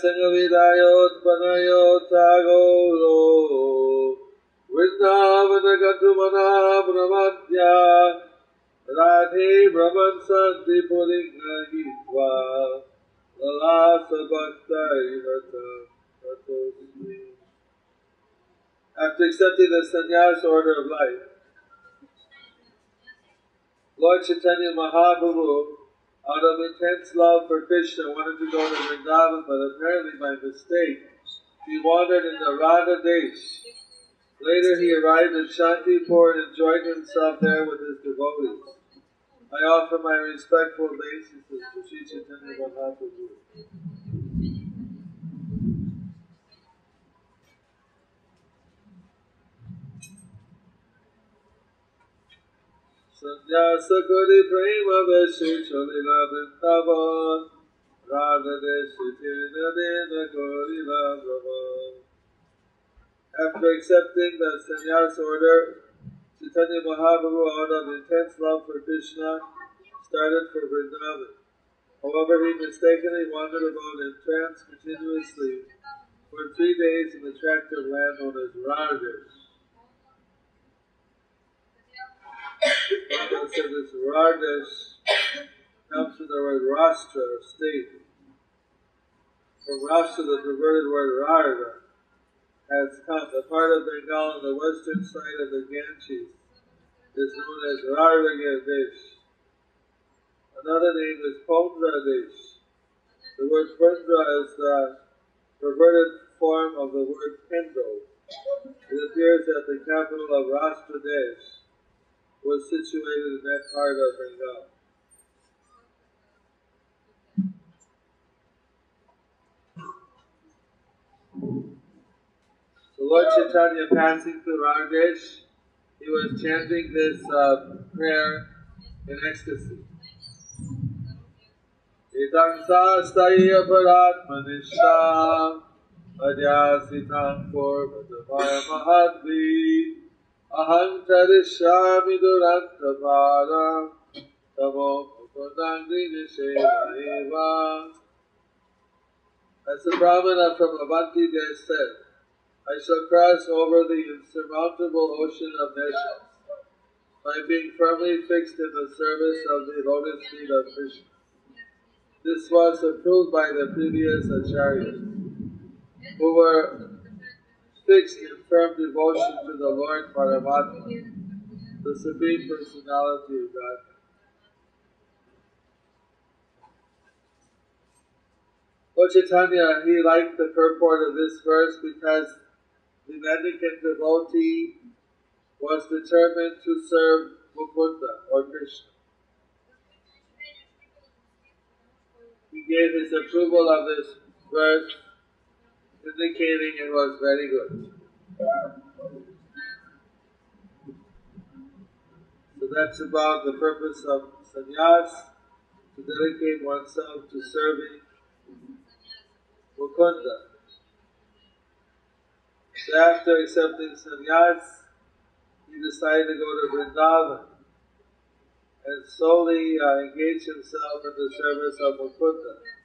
सङ्गविदायोत्पनयोत्थागौरो वृन्दावनगतुमना प्रमद्या राधे भ्रमन् सन्ति पुलिङ्गयित्वा After accepting the sannyas order of life, Lord Chaitanya Mahaprabhu, out of intense love for Krishna, wanted to go to Vrindavan, but apparently by mistake, he wandered in the Radha Desh. Later he arrived in Shantipur and enjoyed himself there with his devotees. I offer my respectful obeisances to Sri Chaitanya Mahaprabhu. After accepting the sannyas order, Chaitanya Mahaprabhu, out of intense love for Krishna, started for Vrindavan. However, he mistakenly wandered about in trance continuously for three days in the tract of land known as Rajas. Said this Rajesh comes from the word Rashtra, or state. From Rashtra, the perverted word Radha has come. The part of Bengal on the western side of the Ganges is known as Raragadesh. Another name is Pondradesh. The word Pundra is the perverted form of the word Kendo. It appears that the capital of Rashtradesh was situated in that part of Bengal. So Lord Chaitanya passing through Rajesh, he was chanting this uh, prayer in ecstasy. Idam sastaya paratmanishtam adyasitam purvadavaya mahadvi durantaparam tamo mukundangri nisheva As the Brahmana from Avanti Desh said, I shall cross over the insurmountable ocean of nations by being firmly fixed in the service of the lotus feet of Krishna. This was approved by the previous acharyas, who were fixed in firm devotion to the Lord Paramatma, the Supreme Personality of God. Lord Chaitanya, he liked the purport of this verse because the mendicant devotee was determined to serve Mukunda or Krishna. He gave his approval of this verse, indicating it was very good. So that's about the purpose of sannyas, to dedicate oneself to serving Mukunda. So after accepting sannyas, he decided to go to Vrindavan and solely uh, engage himself in the service of Mukunda.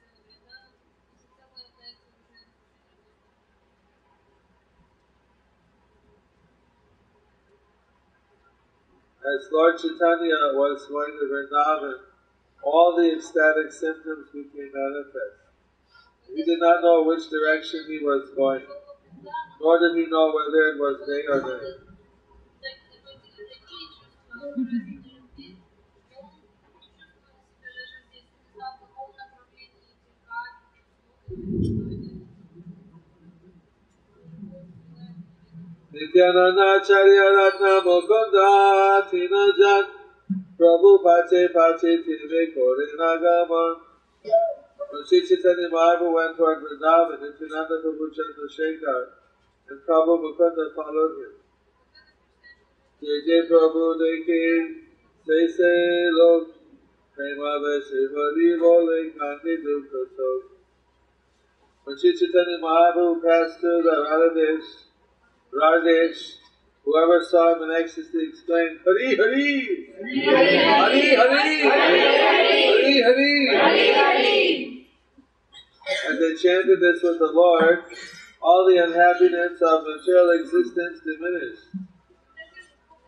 As Lord Chaitanya was going to Vrindavan, all the ecstatic symptoms became manifest. He did not know which direction he was going, nor did he know whether it was day or night. Nityanandacharya Ratna Mukunda Tinajan Prabhu Pache Pache Tive Kore Nagaman When Sri Chaitanya Mahaprabhu went toward Vrindavan, Nityananda Prabhu Chandrasekhar and Prabhu Mukunda followed him. Jai Jai Prabhu Deke Se Se Lok Prema Veshe Hari Bole Kandi Dukha Sok. When Sri Chaitanya Mahaprabhu passed through the Radhadesh, Rajesh, whoever saw him in ecstasy exclaimed, Hari Hari! Hari Hari! Hari Hari! Hari As they chanted this with the Lord, all the unhappiness of material existence diminished.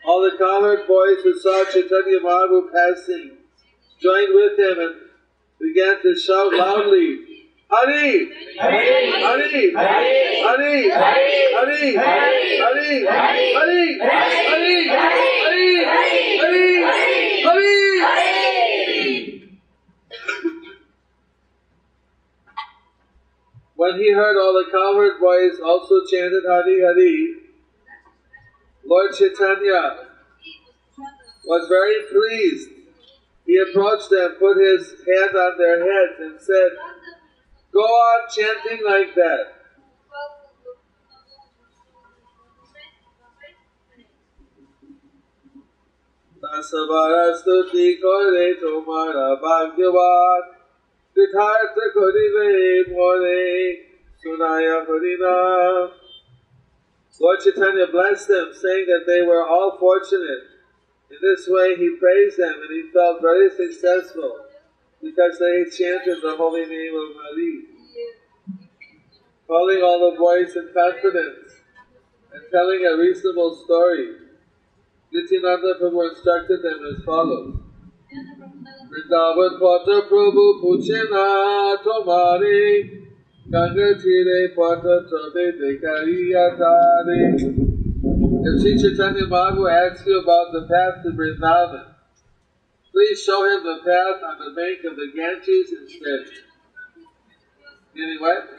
All the cowherd boys who saw Chaitanya Mahaprabhu passing joined with him and began to shout loudly, Hari! Hari! Hari! Hari! Hari! Hari! Hari! Hari! Hari! Hari! Hari! When he heard all the cowherd boys also chanted Hari Hari, Lord Chaitanya was very pleased. He approached them, put his hand on their heads, and said, Go on chanting like that. দশবার স্তুতি করে তোমার ভাগ্যবান কৃতার্থ করিবে মনে sunaya হরিনাম Lord Chaitanya blessed them, saying that they were all fortunate. In this way, he praised them and he felt very successful because they chanted the holy name of Hari. Calling all the boys in confidence and telling a reasonable story. Nityananda Prabhu instructed them as follows. Vrindavan Pata Prabhu Puchena Tomari Ganga Tire Pata Tabe Dekariyatare If Sri Chaitanya Mahaprabhu asks you about the path to Vrindavan, please show him the path on the bank of the Ganges instead. Meaning what?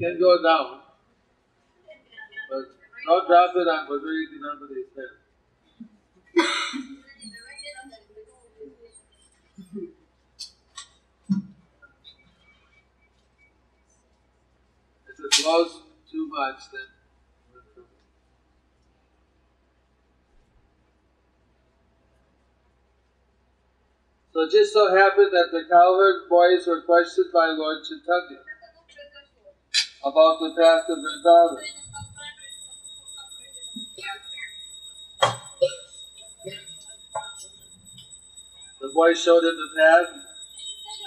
can go down, but don't drop it on Badri Dinamadi's head. If it blows too much, then So it just so happened that the cowherd boys were questioned by Lord Chaitanya about the path to Vrindavan. The boy showed him the path,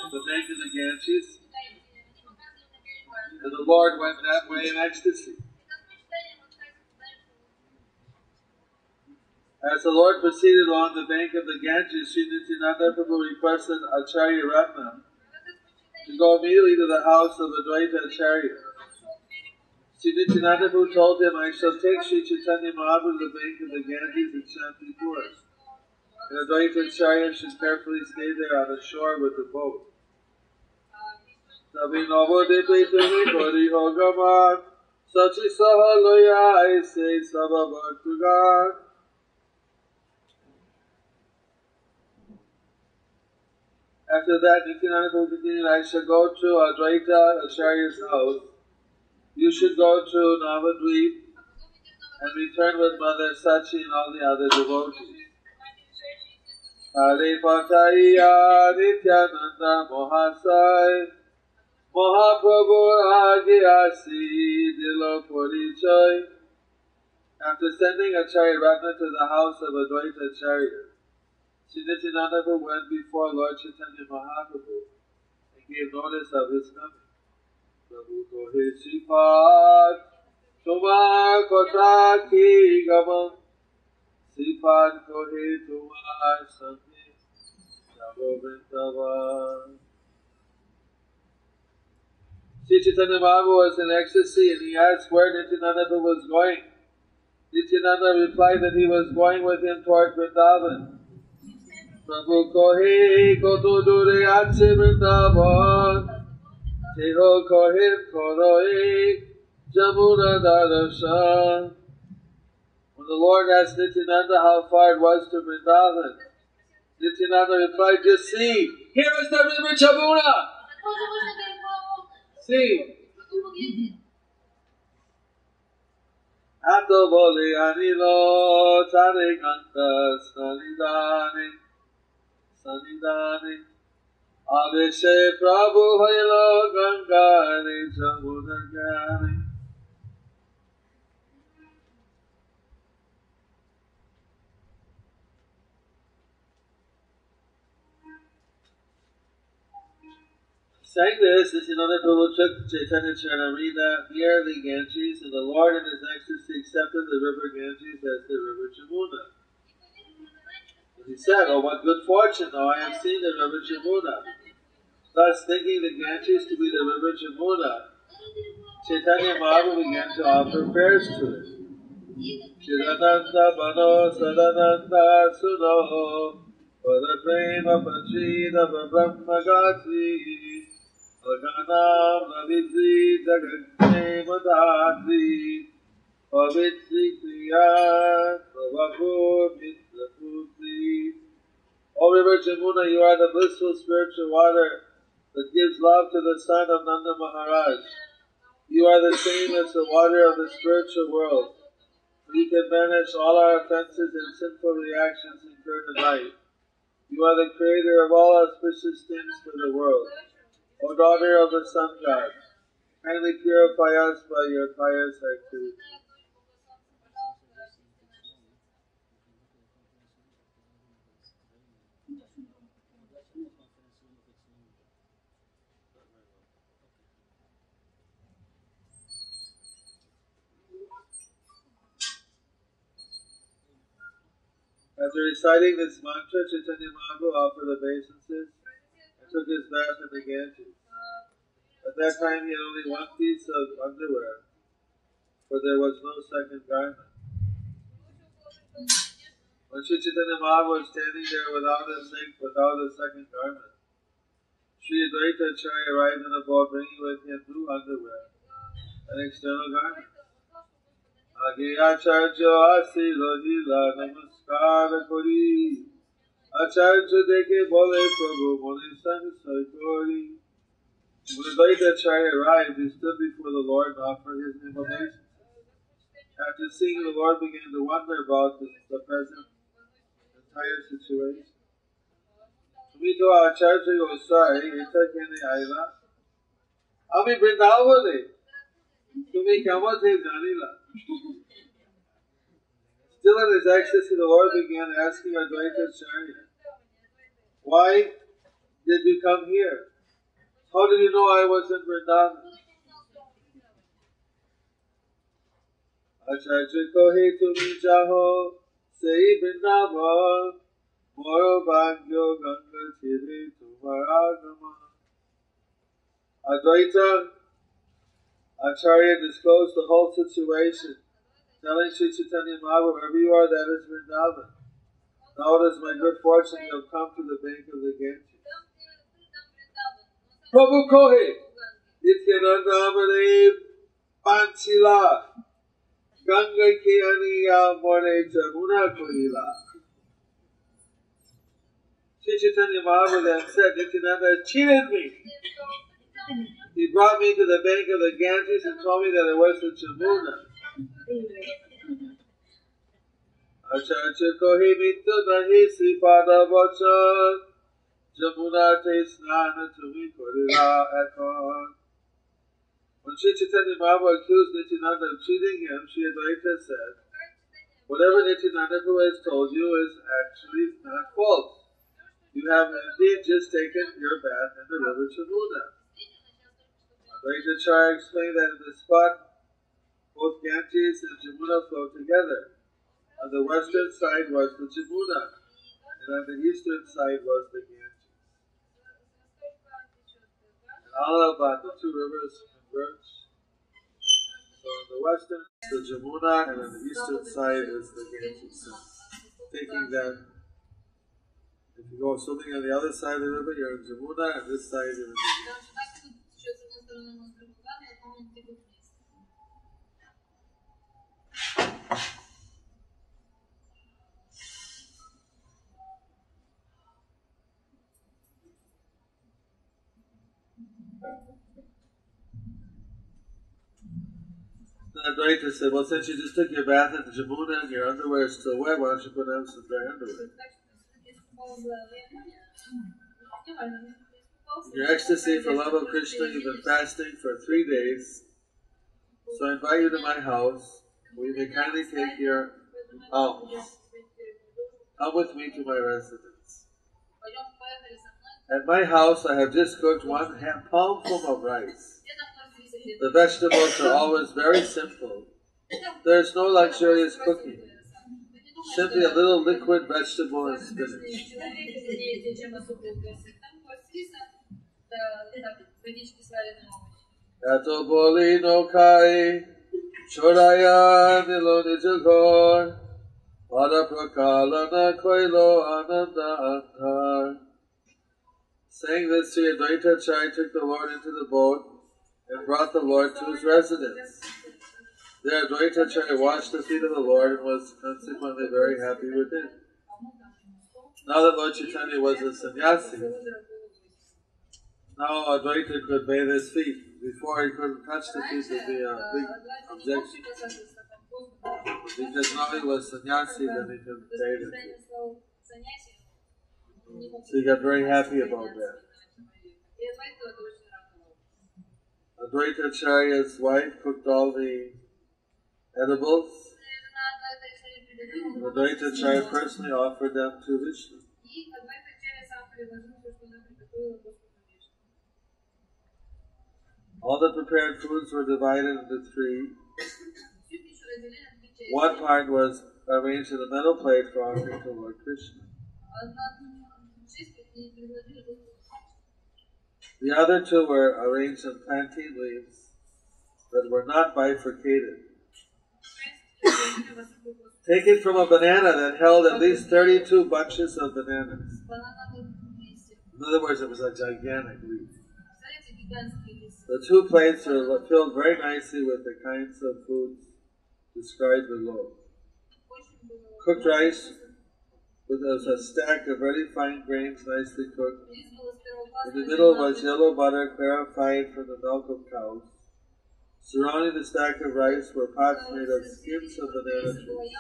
of the bank of the Ganges, and the Lord went that way in ecstasy. As the Lord proceeded along the bank of the Ganges, Sri Nityananda Prabhu requested Acharya Ratna to go immediately to the house of Advaita Acharya. Prabhu told him, I shall take Sri Chaitanya Mahaprabhu to the bank of the Ganges in Shantipur. And Advaita Acharya should carefully stay there on the shore with the boat. Sachi Sahaloya Aise Sababatugan After that, Nityananda continued, I shall go to Advaita Acharya's house. You should go to Navadvip and return with Mother Sachi and all the other devotees. Nityananda Mohasai Mahaprabhu Agyasi After sending Acharya Ratna to the house of Advaita Acharya, Sri Nityananda went before Lord Chaitanya Mahaprabhu and gave notice of his coming. হে শ্রীপাদ তোমার কথা কি গমন শ্রীপাদ কহে তোমার সঙ্গে Sri Chaitanya Mahaprabhu was in ecstasy and he asked where Nityananda was going. Nityananda replied that he was going with him toward Vrindavan. Prabhu kohe koto dure ache Vrindavan. When the Lord asked Nityananda how far it was to Vrindavan, Nityananda replied, Just see, here is the river Jamuna. see. Ato bole anilo tare kanta sanidane sanidane Adeshe Prabhu Hailo Gangare Jamuna Saying this, Nityananda Prabhu took Chaitanya Charanamrita near the Ganges, and the Lord in his ecstasy accepted the river Ganges as the river Jamuna. He said, Oh, what good fortune! Now I have seen the river Jamuna. Thus, thinking the Ganges to be the river Jamuna, Chaitanya Mahaprabhu began to offer prayers to it. Chidananda Bano Sadananda Suno Pada Prema Pachida Brahma Gati Aganam Navidri Jagatne Madhadri Pavitri Kriya Prabhakur Mitraputri O River Jamuna, you are the blissful spiritual water that gives love to the son of Nanda Maharaj. You are the same as the water of the spiritual world. You can banish all our offenses and sinful reactions incurred in life. You are the creator of all auspicious things for the world. O daughter of the sun god, kindly purify us by your pious activity. After reciting this mantra, Chaitanya Mahaprabhu offered obeisances and took his bath in the Ganges. At that time, he had only one piece of underwear, for there was no second garment. When Sri Chaitanya Mahaprabhu was standing there without a sink, without a second garment, Sri Advaita Acharya arrived in a boat bringing with him new underwear, an external garment. Age Acharya Asilo Hila Namaskara Kori আচার্য দেখে বলে প্রভু মনে সংশয় করি When Advaitacharya arrived, he stood before the Lord and offered his obeisance. After seeing the Lord began to wonder about the, the present entire situation. তুমি তো আচার্য গোসাই এটা কেনে আইলা আমি বৃন্দাবনে তুমি কেমন জানিলা Still in his ecstasy, the Lord began asking Advaita Acharya, Why did you come here? How did you know I was in Vrindavan? Acharya kohe tumi jaho sei Vrindavan moro bhagyo ganga chire tumaragama. Advaita Acharya disclosed the whole situation telling Sri Chaitanya Mahaprabhu, wherever you are, that is Vrindavan. Now it is my good fortune to have come to the bank of the Ganges. Prabhu Kohe, Nityananda Amane Panchila, Ganga Ki Aniya Mone Jamuna Kohila. Sri Chaitanya Mahaprabhu then said, Nityananda cheated me. He brought me to the bank of the Ganges and told me that it was the Jamuna. When she মৃত্যু নাহি about বচন যমুনাতে স্নান তুমি করিলা এখন When Sri Chaitanya Mahaprabhu accused Nityananda of cheating him, Sri Advaita said, Whatever Nityananda has told you is actually not false. You have indeed just taken your bath in the river Jamuna. Advaita Acharya explained that in the spot both Ganges and Jamuna flow together. On the western side was the Jamuna, and on the eastern side was the Ganges. All Allahabad, the two rivers converge. So on the western, is the Jamuna, and on the eastern side is the Ganges. So thinking that if you go swimming on the other side of the river, you're in Jamuna, and this side you're in the Ganges. The Advaita said, well, since you just took your bath at the Jamuna and your underwear is still wet, why don't you put on some dry underwear? Your ecstasy for love of Krishna, you've been fasting for three days. So I invite you to my house. We may kindly take your alms. Come with me to my residence. At my house, I have just cooked one hand palmful of rice. The vegetables are always very simple. There is no luxurious cooking. Simply a little liquid vegetable and spinach. Yato boli no kai, choraya nilo nijagor, pada prakalana koilo ananda antar. Saying this, Sri Advaita Acharya took the Lord into the boat and brought the Lord to his residence. There Advaita Acharya washed the feet of the Lord and was consequently very happy with it. Now that Lord Chaitanya was a sannyasi, now Advaita could bathe his feet. Before he couldn't touch the feet would be a big objection. Because now he was sannyasi, then he could bathe his feet. So he got very happy about that. Advaita Acharya's wife cooked all the edibles. Advaita Acharya personally offered them to Vishnu. All the prepared foods were divided into three. One part was arranged in a metal plate for offering to Lord Krishna. The other two were arranged in plantain leaves that were not bifurcated. Taken from a banana that held at least 32 bunches of bananas. In other words, it was a gigantic leaf. The two plates are filled very nicely with the kinds of foods described below. Cooked rice with a stack of very fine grains nicely cooked. In the middle was yellow butter clarified from the milk of cows. Surrounding the stack of rice were pots made of skins of banana trees.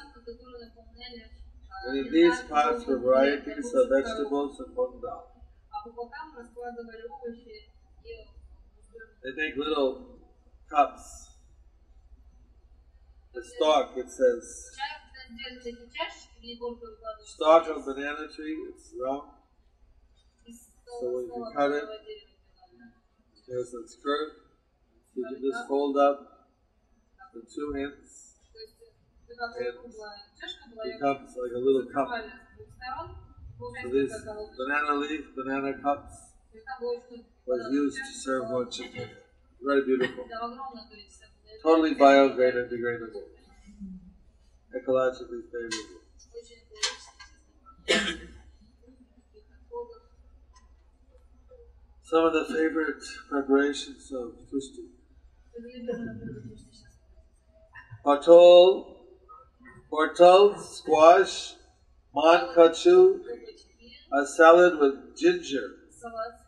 And in these pots were varieties of vegetables and mung dal. They make little cups. The stalk, it says, stalk of banana tree, it's round. So when you cut it, there's a skirt. You can just fold up the two ends and it becomes like a little cup. So these banana leaf, banana cups was used to serve Chaitanya. Very beautiful. Totally biodegradable. Ecologically favorable. Some of the favorite preparations of Tusti. Patol, portal, squash, mankachu, a salad with ginger,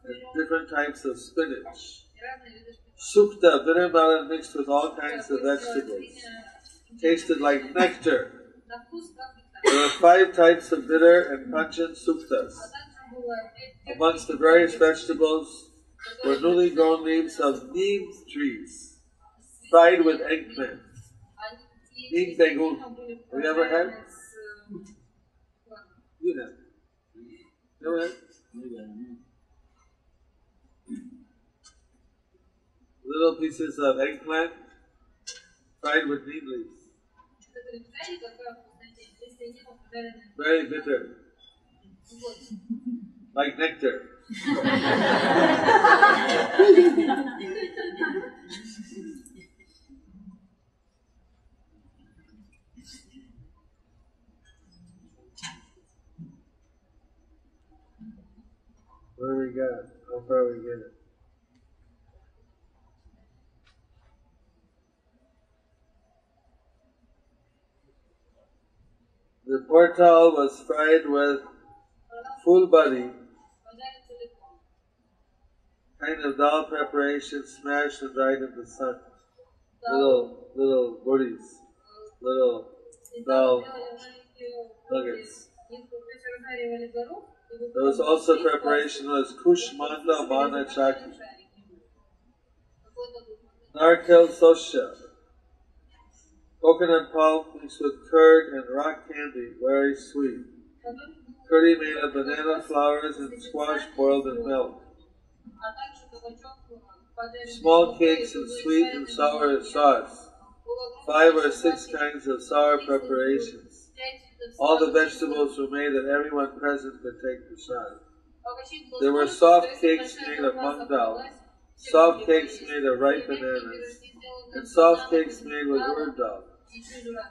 and different types of spinach. Sukta, bitter melon mixed with all kinds of vegetables. Tasted like nectar. There are five types of bitter and pungent suktas. Amongst the various vegetables were newly grown leaves of neem trees, fried with eggplant. Neem begun. Have you ever had? You have. Never had? Little pieces of eggplant fried with neem leaves. Very bitter. Like nectar. Where we got? How far we get it? The patol was fried with full body, kind of dal preparation smashed and dried in the sun. Little little goodies, little dal nuggets. There was also preparation was kushmanda mana chaki, narkel sosha, coconut pulp mixed with curd and rock candy, very sweet. Curry made of banana flowers and squash boiled in milk. Small cakes and sweet and sour sauce. Five or six kinds of sour preparations. All the vegetables were made that everyone present could take prasad. There were soft cakes made of mung dal, soft cakes made of ripe bananas, and soft cakes made with urd dal.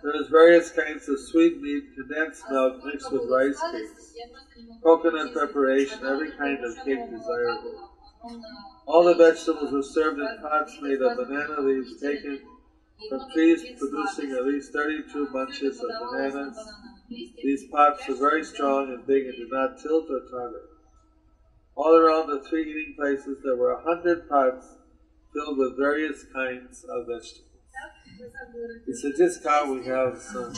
There was various kinds of sweet meat, condensed milk mixed with rice cakes, coconut preparation, every kind of cake desirable. All the vegetables were served in pots made of banana leaves taken from trees producing at least 32 bunches of bananas. These pots were very strong and big and did not tilt or totter. All around the three eating places there were a hundred pots filled with various kinds of vegetables. Said, this car we have some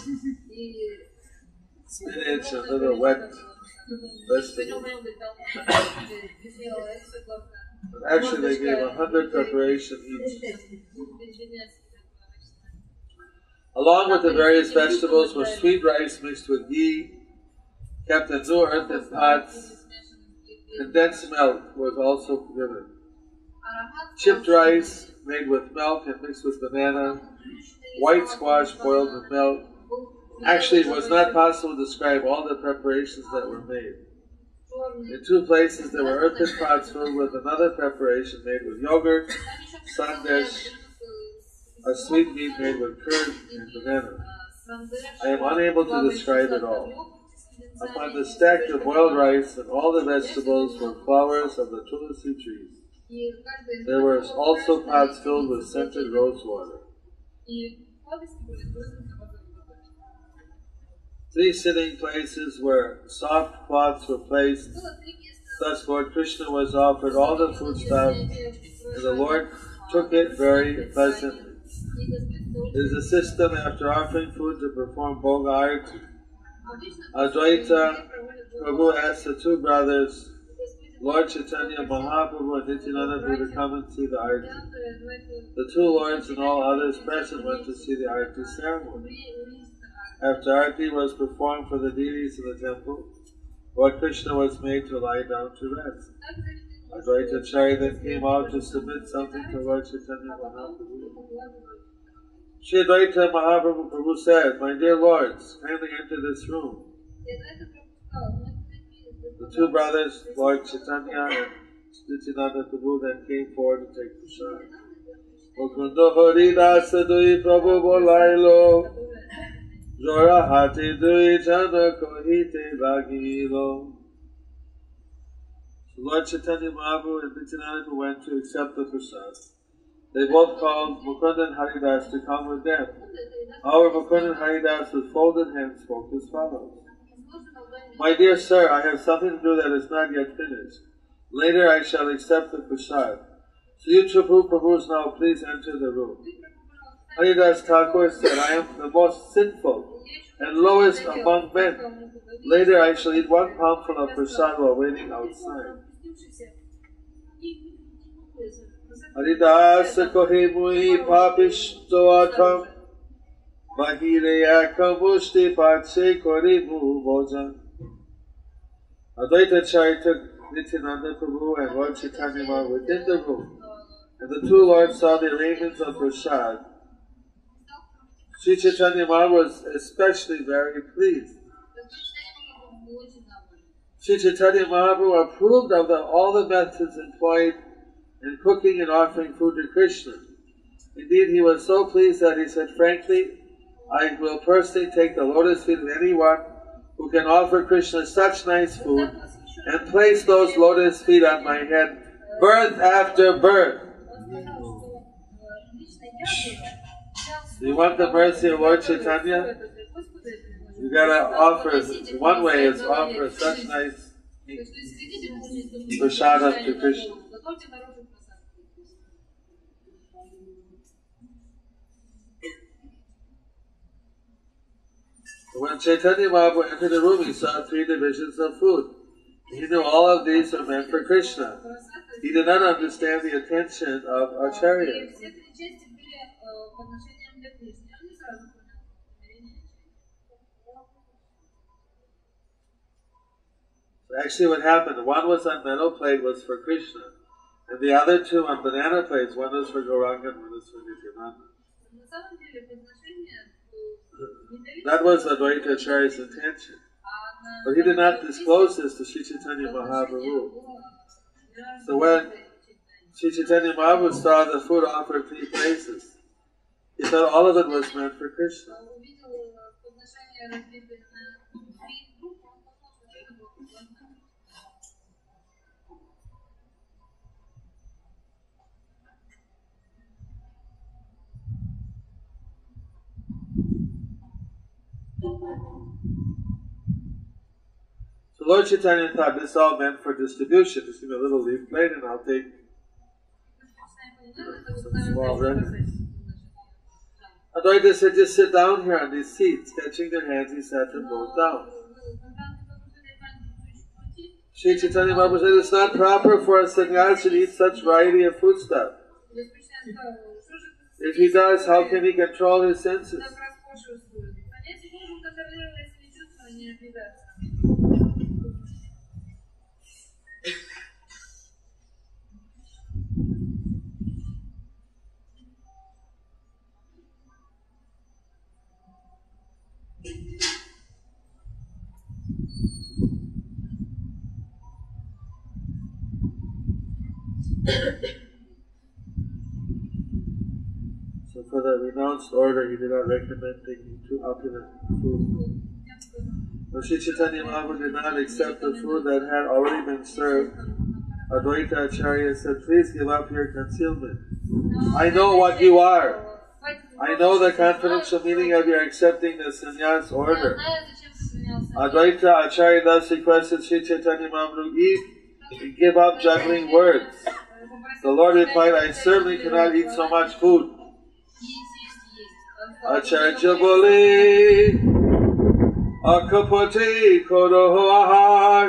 spinach and little wet vegetables. But actually, they gave a hundred preparation each. Along with the various vegetables was sweet rice mixed with ghee, kept in new earthen pots. Condensed milk was also given. Chipped rice made with milk and mixed with banana. White squash boiled in milk. Actually, it was not possible to describe all the preparations that were made. In two places, there were earthen pots filled with another preparation made with yogurt, sandesh, a sweet meat made with curd and banana. I am unable to describe it all. Upon the stack of boiled rice and all the vegetables were flowers of the tulsi trees. There were also pots filled with scented rose water. Three sitting places where soft cloths were placed. Thus Lord Krishna was offered all the food stuff, and the Lord took it very pleasantly. It is a system after offering food to perform Bhoga Arti. Advaita Prabhu asked the two brothers, Lord Chaitanya Mahaprabhu and Nityananda to come and see the Arti. The two lords and all others present went to see the Arti ceremony. After Arti was performed for the deities in the temple, Lord Krishna was made to lie down to rest. Advaita Acharya then came out to submit something to Lord Chaitanya Mahaprabhu. Sri Advaita Mahaprabhu Prabhu said, My dear lords, kindly enter this room. The two brothers, Lord Chaitanya and Nityananda Prabhu, then came forward to take prasad. Haridasa Dui Prabhu Bolailo Jora Hati Dui Chana Kohite Lagilo So Lord Chaitanya Mahaprabhu and Nityananda went to accept the prasad. They both called Mukunda and Haridas to come with them. However, Mukunda and Haridas with folded hands spoke as follows. My dear sir, I have something to do that is not yet finished. Later I shall accept the prasad. So you Prabhu Prabhus now please enter the room. Haridas Thakur said, I am the most sinful and lowest among men. Later I shall eat one palmful of prasad while waiting outside. Kohe mui papisto atam bahire akamushti patse kori mu bhojan. Advaita took Nityananda Prabhu and Lord Chaitanya within the room, and the two lords saw the arrangements of prasad. Sri Chaitanya was especially very pleased. Sri Chaitanya Mahaprabhu approved of the, all the methods employed in cooking and offering food to Krishna. Indeed, he was so pleased that he said, frankly, I will personally take the lotus feet of anyone who can offer Krishna such nice food and place those lotus feet on my head birth after birth. Do you want the mercy of Lord Chaitanya? You gotta offer, one way is offer such nice prasada to Krishna. When Chaitanya Mahaprabhu entered the room, he saw three divisions of food. He knew all of these are meant for Krishna. He did not understand the attention of Acharya. Actually, what happened? One was on metal plate, was for Krishna, and the other two on banana plates. One was for Gauranga and one was for Nityananda. That was Advaita Acharya's intention. But he did not disclose this to Sri Chaitanya Mahaprabhu. So when Sri Chaitanya Mahaprabhu saw the food offered three places, he thought all of it was meant for Krishna. So Lord Chaitanya thought this all meant for distribution. Just give me a little leaf plate and I'll take. some Small remnant. Advaita said, just sit down here on these seats. Catching their hands, he sat them both down. Sri Chaitanya Mahaprabhu said, it's not proper for a sannyasi to eat such variety of foodstuff. If he does, how can he control his senses? So for the renounced order, he did not recommend taking too opulent food. But Sri Chaitanya Mahaprabhu did not accept the food that had already been served. Advaita Acharya said, please give up your concealment. I know what you are. I know the confidential meaning of your accepting the sannyas order. Advaita Acharya thus requested Sri Chaitanya Mahaprabhu eat give up juggling words. The Lord replied, I certainly cannot eat so much food. Acharya bole akapate koroho ahar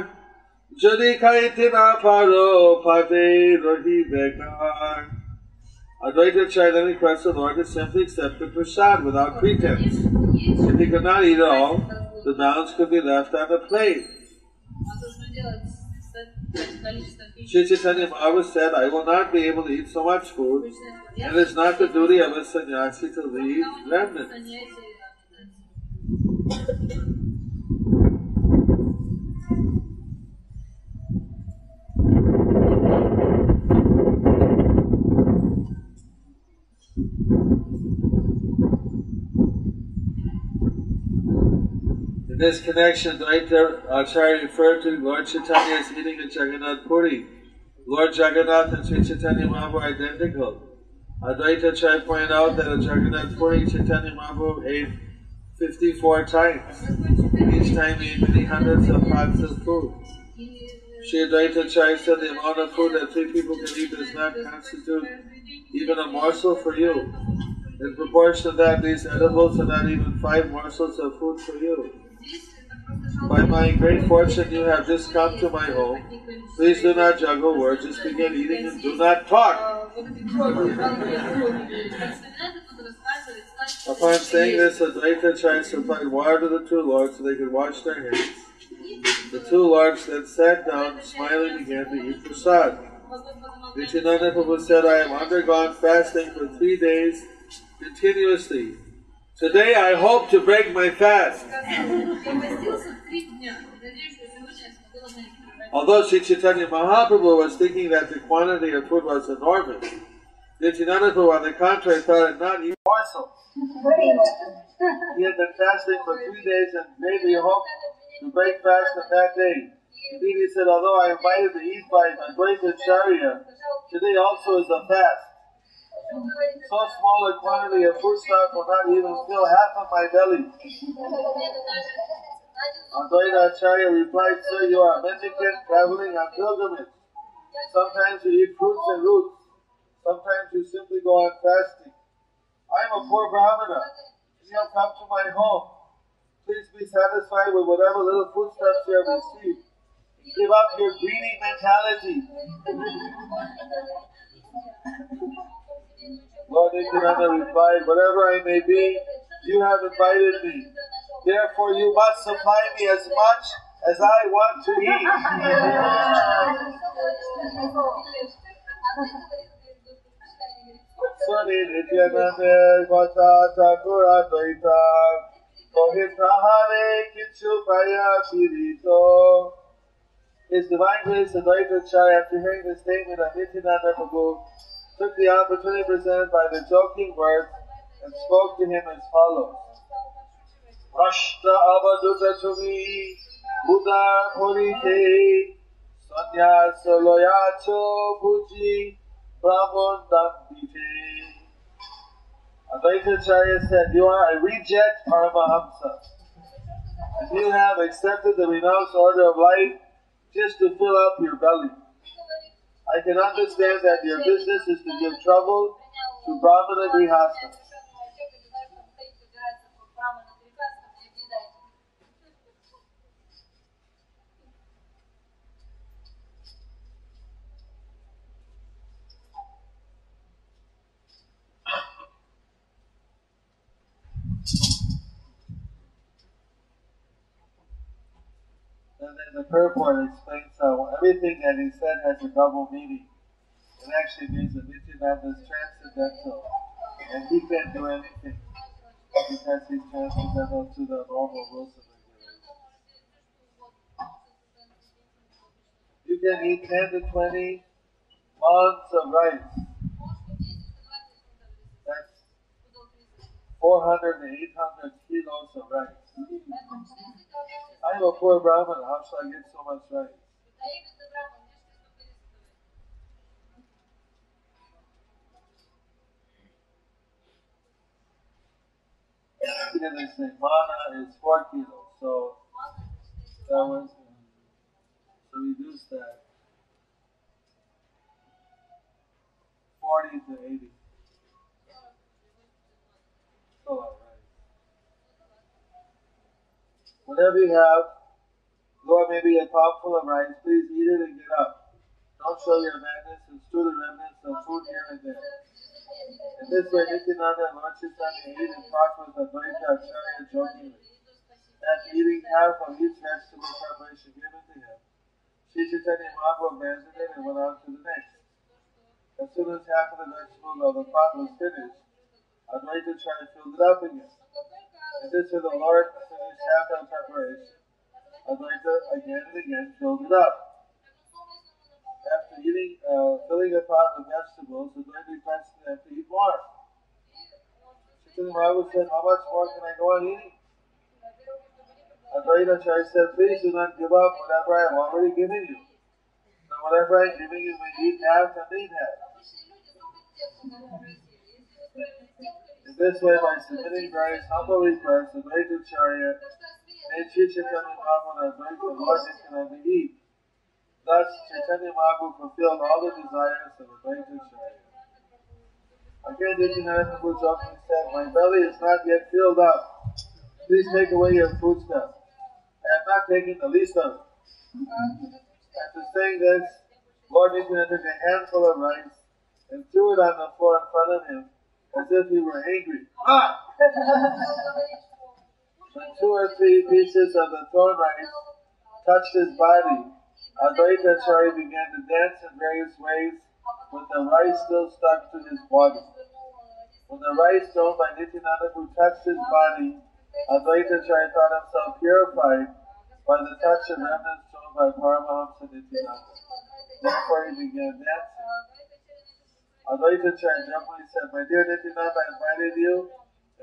যদি খাইতে না পারো পাতে রহি বেকার Advaita Acharya then requested the Lord to simply accept the prasad without pretense. If he could not eat it all, the balance could be left on the plate. Sri Chaitanya Mahaprabhu said, I will not be able to eat so much food, and it is not the duty of a sannyasi to leave remnants. In this connection, Dvaita Acharya uh, referred to Lord Chaitanya as eating a Jagannath Puri. Lord Jagannath and Sri Chaitanya Mahaprabhu are identical. Uh, Advaita Acharya pointed out that a Jagannath Puri Chaitanya Mahaprabhu ate 54 times. Each time he ate many hundreds of pots of food. Sri Advaita Acharya said the amount of food that three people can eat does not constitute even a morsel for you. In proportion to that, these edibles are not even five morsels of food for you. By my great fortune, you have just come to my home. Please do not juggle words, just begin eating and do not talk. Upon saying this, Advaita Acharya supplied water to the two lords so they could wash their hands. The two lords then sat down, smiling, began to eat prasad. Nityananda Prabhu said, I have undergone fasting for three days continuously. Today I hope to break my fast. Although Sri Chaitanya Mahaprabhu was thinking that the quantity of food was enormous, Nityananda on the contrary, thought it not even morsel. He had been fasting for three days and made the hope to break fast on that day. Indeed, he said, although I am invited to eat by Advaita Acharya, today also is a fast. So small a quantity of foodstuff will not even fill half of my belly. Advaita Acharya replied, Sir, you are a mendicant traveling on pilgrimage. Sometimes you eat fruits and roots. Sometimes you simply go on fasting. I am a poor Brahmana. You have come to my home. Please be satisfied with whatever little foodstuffs you have received. Give up your greedy mentality. Lord Nityananda replied, Whatever I may be, you have invited me. Therefore, you must supply me as much as I want to eat. Swani Nityananda Vata Thakura Dvaita Kohitahare Kichu Paya Pirito His Divine Grace Advaita Chai, after hearing the statement of Nityananda Prabhu, took the opportunity presented by the joking words and spoke to him as follows. Rashta avaduta chumi Buddha purite Sanyasa loyacho bhuji Brahman dambite Advaita Acharya said, You are a reject Paramahamsa. And you have accepted the renounced order of life just to fill up your belly. I can understand that your business is to give trouble to Brahmana Grihastas. Then the purport explains how everything that he said has a double meaning. It actually means that Nityananda is transcendental, and he can't do anything because he's transcendental to the normal rules and regulations. You can eat 10 to 20 months of rice. That's 400 to 800 kilos of rice. I'm a poor Brahmin. How shall I get so much right? Because they say mana is 4 kilos. So that was, so reduce that 40 to 80. So like rice. Whatever you have, Lord, maybe a pot full of rice, please eat it and get up. Don't show your madness and strew the remnants of food here and there. In this way, Nityananda and Lord Chaitanya ate and talked with Advaita Acharya jokingly. After eating half of each vegetable preparation given to him, Sri Chaitanya Mahaprabhu abandoned it and went on to the next. As soon as half of the vegetables of the pot was finished, Advaita Acharya filled it up again. And this way the Lord of the preparation. Advaita again and again filled it up. After eating, uh, filling a pot with vegetables, i Advaita requested them to eat more. Chaitanya Mahaprabhu said, How much more can I go on eating? Advaita Acharya said, Please do not give up whatever I have already given you. Now, whatever I am giving you, may eat half and eat half. This way, by submitting various humble requests, Advaita Acharya made Sri Chaitanya Mahaprabhu and Advaita Lord Nityananda eat. Thus, Chaitanya Mahaprabhu fulfilled all the desires of the Advaita Acharya. Again, Nityananda Prabhu jokingly said, My belly is not yet filled up. Please take away your foodstuff. I have not taken the least of it. After saying this, Lord Nityananda took a handful of rice and threw it on the floor in front of him as if he were angry. Ah! Two or three pieces of the thorn rice touched his body, Advaita Acharya began to dance in various ways with the rice still stuck to his body. When the rice thrown by Nityananda who touched his body, Advaita Acharya thought himself purified by the touch of remnants thrown by Paramahamsa Nityananda. Therefore he began dancing. Advaita Acharya gently said, My dear Nityananda, I invited you,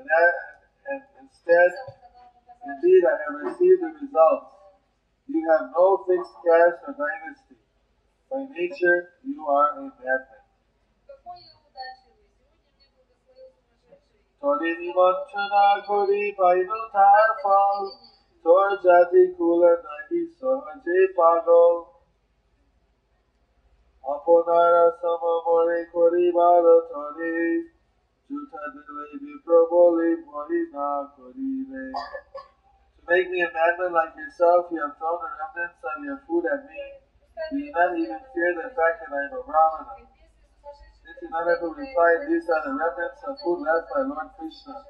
and, I, and instead, indeed, I have received the results. You have no fixed caste or dynasty. By nature, you are a madman. Jati kula nahi pagal. Dile viproboli morina korire. To make me a madman like yourself, you have thrown the remnants of your food at me. Do you not even fear the fact that I am a Brahmana? Nityananda replied, These are the remnants of food left by Lord Krishna.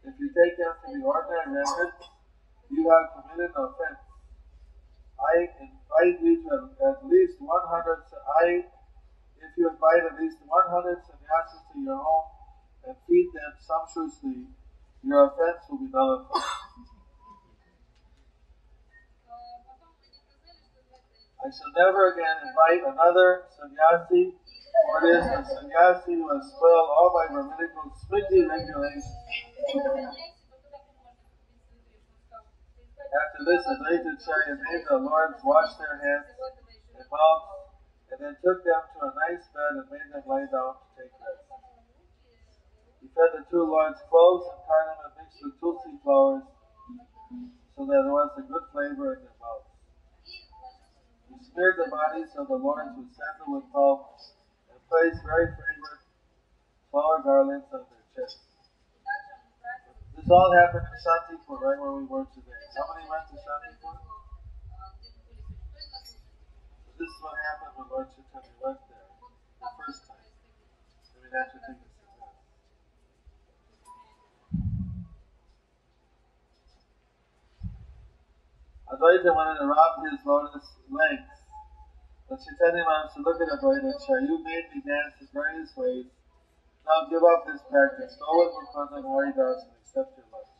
If you take them to be ordinary remnants, you have committed offense. I invite you to at least 100, I, if you invite at least 100 sannyasis to your home and feed them sumptuously, your offense will be nullified. I shall never again invite another sannyasi, for it is the sannyasi who has spoiled all my Brahminical Smriti regulations. After this, the Advaita Acharya made the lords wash their hands and mouths, and then took them to a nice bed and made them lie down to take rest. He fed the two lords cloves and cardamom mixed with tulsi flowers, so that there was a good flavor in their mouths. He smeared the bodies of the lords with sandalwood pulp and placed very fragrant flower garlands on their chests. This all happened in Shantipur, right where we were today. Many went to Shantipur? This is what happened when Lord Chaitanya went there the first time. I mean, after taking sannyas. Advaita wanted to rub his lotus legs. But Chaitanya said, look at Advaita Acharya, you made me dance in various ways. Now give up this practice. Go with Mukunda and Haridas and accept your lunch.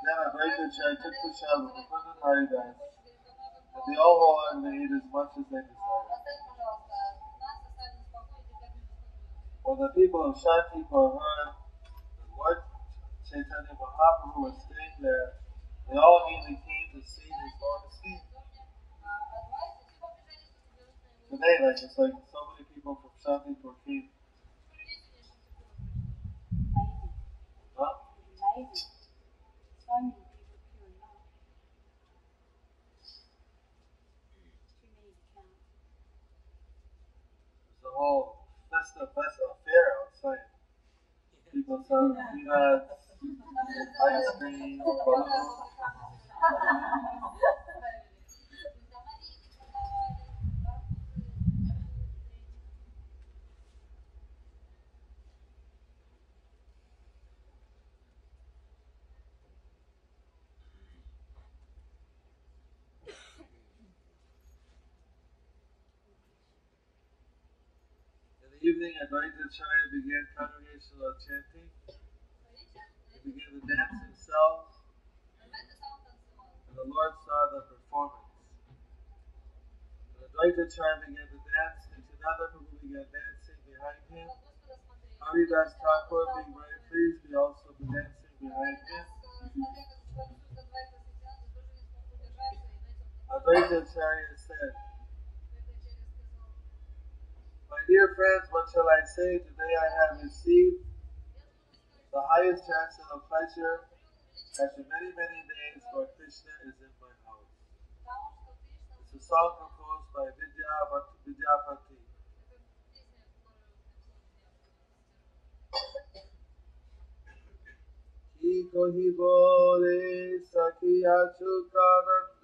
Then Advaita Acharya took the shell with Mukunda and Haridas, and they all wholeheartedly ate as much as they desired. When the people of Shantipur heard the Lord Chaitanya Mahaprabhu was staying there, they all immediately came to see his lotus feet. Today, like it's like so people from. Huh? It's a whole festa festa affair outside. People selling peanuts, ice cream, balloons. In the evening, Advaita Acharya began congregational chanting. He began to dance himself, and the Lord saw the performance. Advaita Acharya began to dance, Nityananda Prabhu began dancing behind him. Haridas Thakur, being very pleased, he also began dancing behind him. Advaita Acharya said, My dear friends, what shall I say? Today I have received the highest chance of pleasure. After many, many days, Lord Krishna is in my house. It's a song composed by Vidyavat- Vidyapati. কি কহিব রে সখিয়া চুকানন্দ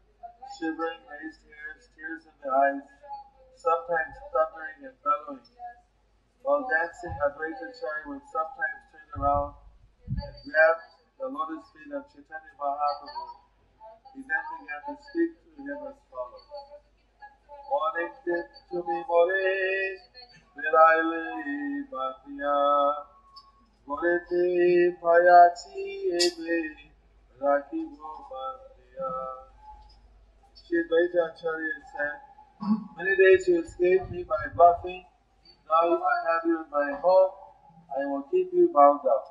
shivering, raised hairs, tears in the eyes, sometimes thundering and bellowing. While dancing, Advaitacharya would sometimes turn around and grab the lotus feet of Chaitanya Mahaprabhu. He then began to speak to him as follows. Morning did to me more, Virale Bhatiya, Morete Payachi Ebe, Rakibo Bhatiya. Acharya said, Many days you escaped me by bluffing. Now I have you in my home. I will keep you bound up.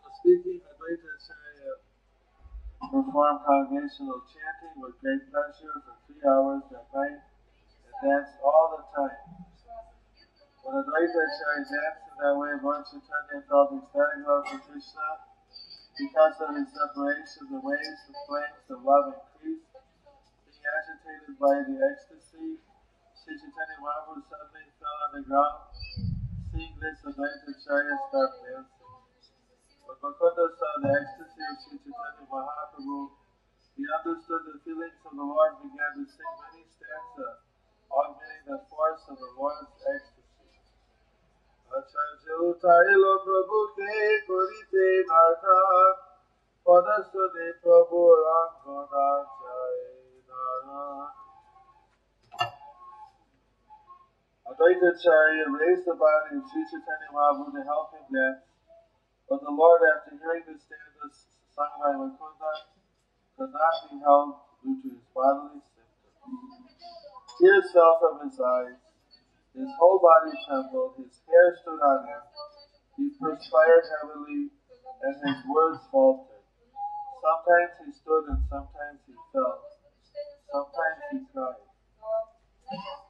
So speaking Advaita Acharya performed congregational chanting with great pleasure for three hours at night and danced all the time. When Advaita Acharya danced that way, Lord Chaitanya felt ecstatic love. Because of his separation, the waves and flames the love increased. Being agitated by the ecstasy, Sri Chaitanya Mahaprabhu suddenly fell on the ground. Seeing this, Advaita Acharya started dancing. When Mukunda saw the ecstasy of Sri Chaitanya Mahaprabhu, he understood the feelings of the Lord and began to sing many stanzas, augmenting the force of the Lord's ecstasy. চাইল প্রভুকে করিতে নাটক পদস্বদে প্রভু রাঙ্গনা চাই Advaita Acharya raised the body of Sri Chaitanya Mahaprabhu to help him dance, but the Lord, after hearing the stanzas sung by Mukunda, could not be held due to his bodily symptoms. Tears fell from his eyes, his whole body trembled, his hair stood on end, he perspired heavily, and his words faltered. Sometimes he stood and sometimes he fell. Sometimes he cried.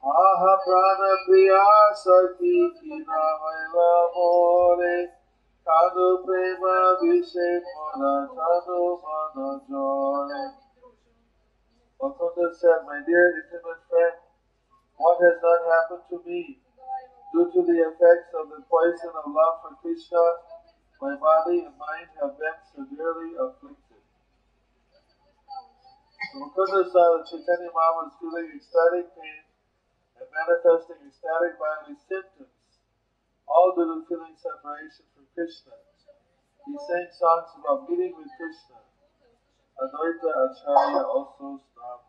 Aha prana priya sakhi kina maila more Kadu prema vishe mora tanu mana jore Mukunda said, my dear intimate friend, what has not happened to me? Due to the effects of the poison of love for Krishna, my body and mind have been severely afflicted. Mukunda saw that Chaitanya was feeling ecstatic pain and manifesting ecstatic bodily symptoms, all due to feeling separation from Krishna. He sang songs about meeting with Krishna. Advaita Acharya also stopped.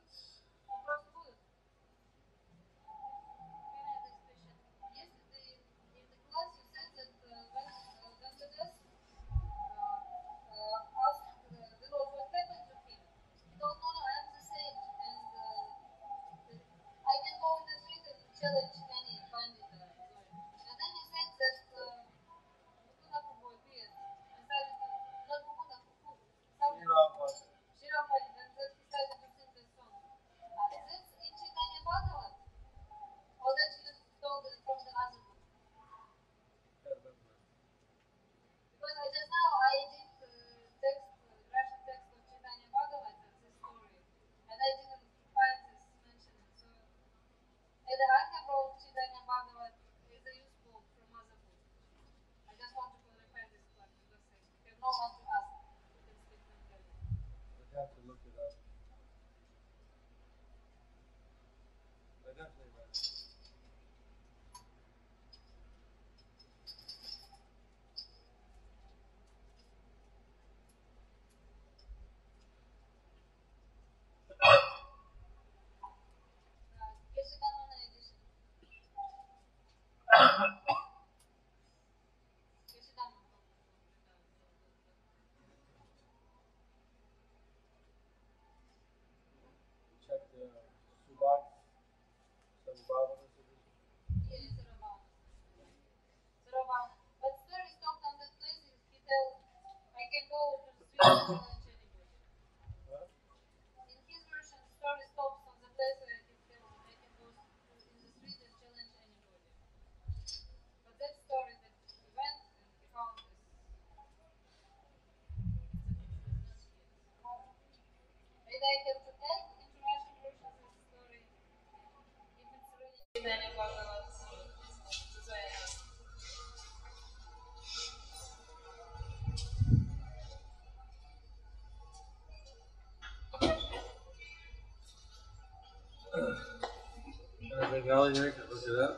Bengali here can look it up.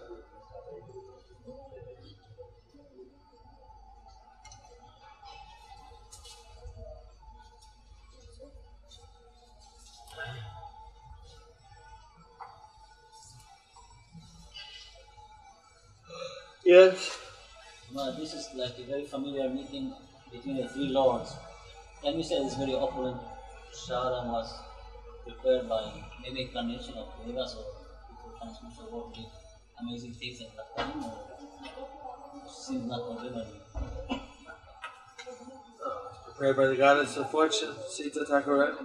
Yes. No, this is like a very familiar meeting between the three lords. Can we say this very opulent Sharan was prepared by maybe incarnation of Vedas or comes with amazing things that are or seems not by the goddess of fortune, Sita Thakurani.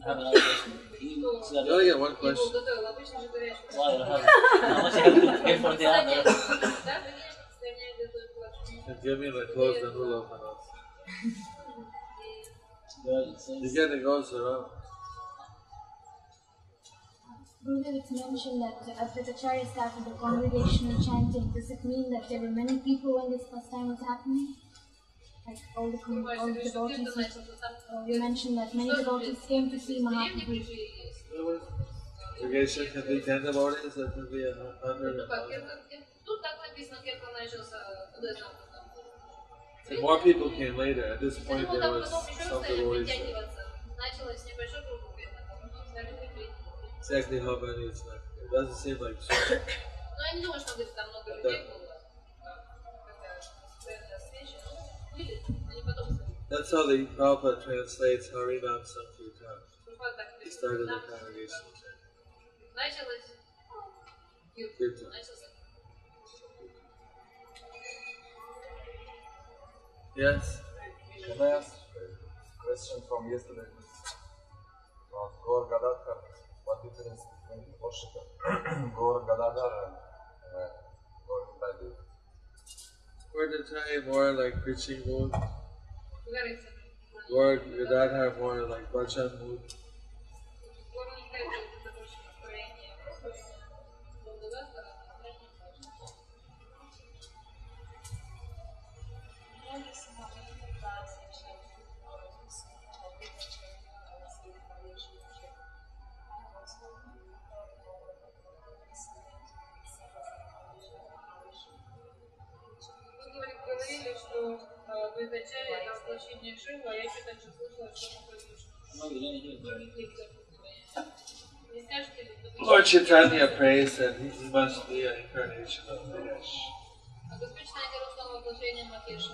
I have get one question. Give me the clothes and we'll open up. Well, it You says, get the goes around. Gurudev, it's mentioned that uh, Advaitacharya started the congregational chanting. Does it mean that there were many people when this first time was happening? Like all the, con- all the devotees, uh, you mentioned that many devotees came to see Mahaprabhu. Congregation can be ten devotees, it can be a hundred. Ну как, Киртан- Кир- Тут так написано, Киртан начался, куда я знал, там. And more people came later. At this point, there was self-evolution. Exactly how many it's like. It doesn't seem like so. that's how the Prabhupada translates Harinam Sankirtan. He started the congregation. Yes. Can I ask a question from yesterday about Gaur Gadadhar? What difference between worship Gaur Gadadhar and uh, Gaur Gordatai more like preaching mood. Gaur Gadadhar more like bhajan mood. you didn't hear it. Тоже есть такое. Не скажете ли, что вы- Lord Chaitanya prays that he he must be an incarnation of Ganesh. А Господь Шнайдер узнал воплощение Махеши.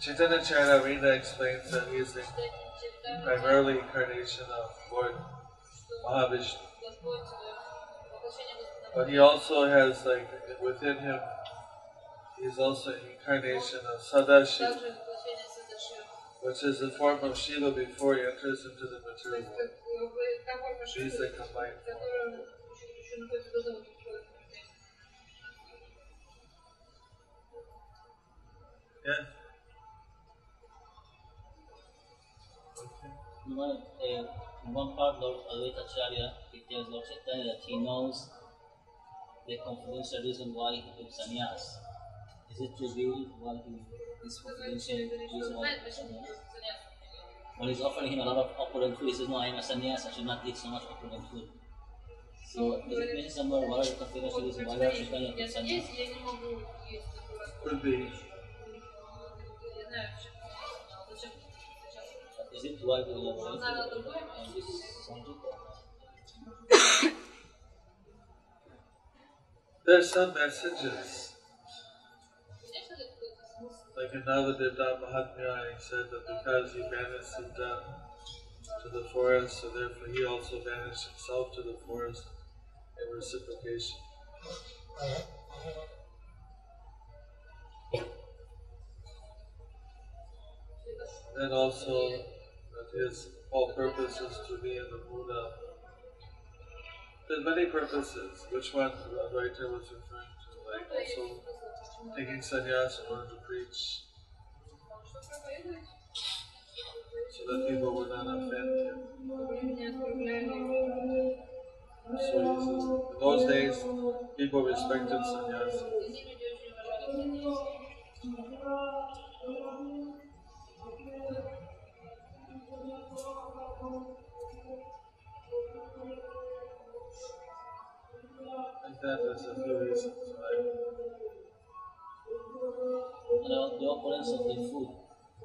Chaitanya Charitamrita explains that he is the Читайте, читайте, primarily incarnation of Lord что Mahavishnu. Господь, э, воплощение Господа But he also has like within him, he's also an incarnation of Sadashiva, также воплощение Садашива. which is the form of Shiva before he enters into the material world. He's the combined form. Yeah. Okay. In uh, one part, Lord Advaita Acharya, he tells Lord Chaitanya that he knows the confidential reason why he took sannyas. Is it revealed while he is he's offering him a lot of opulent food, he says, No, I am a sannyas, I should not eat so much opulent food. So, does it somewhere why to sannyas? Is it why love this subject? There are some messages. Like another Diddha he said that because he banished Sita to the forest, so therefore he also banished himself to the forest in reciprocation. And also that his whole purpose is to be in the Buddha. There's many purposes. Which one the writer was referring to? Like also taking sannyas in order to preach so that people would not offend him. So he in those days, people respected sannyas. Like a few reasons why the, the opponents of the food,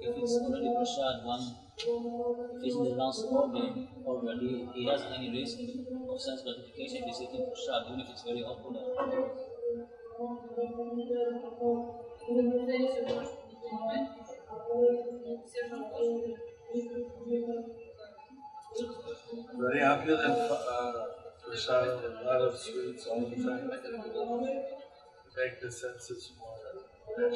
if it's already pressured one if it's the last order already, he has any risk of sense gratification he's eating pressured, even if it's very opulent. Very happy that uh, we a lot of sweets all the time. Make the senses more. But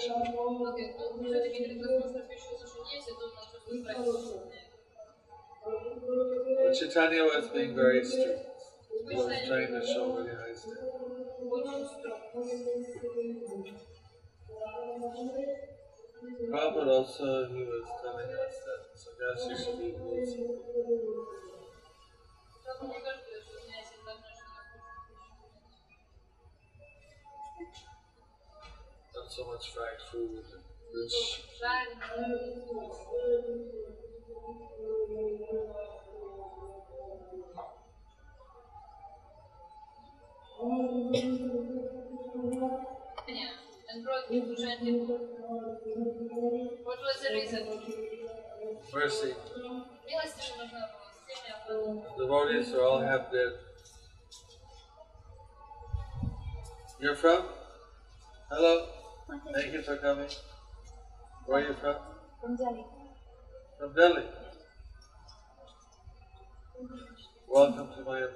Chaitanya was being very strict. He was trying to show what he was Prabhupada also, he was telling us that sannyasi should be rules. so much fried food and rich. Yeah, and brought you. What was the reason? Mercy. The devotees all have their. You're from? Hello? Thank you for coming. Where are you from? From Delhi. From Delhi. Welcome to my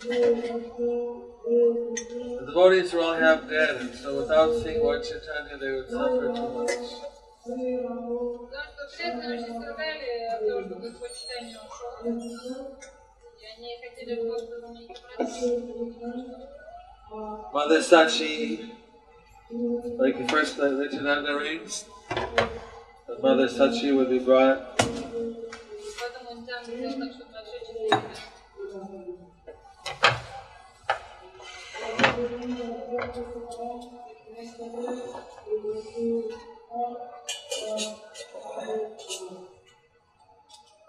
The devotees are all half dead, and so without seeing Lord Chaitanya, they would suffer too much. Потому что преданные очень страдали от того, что Господь читание ушел. Mother Sachi, like the first Nityananda reads, the Mother Sachi would be brought.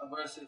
Mercy.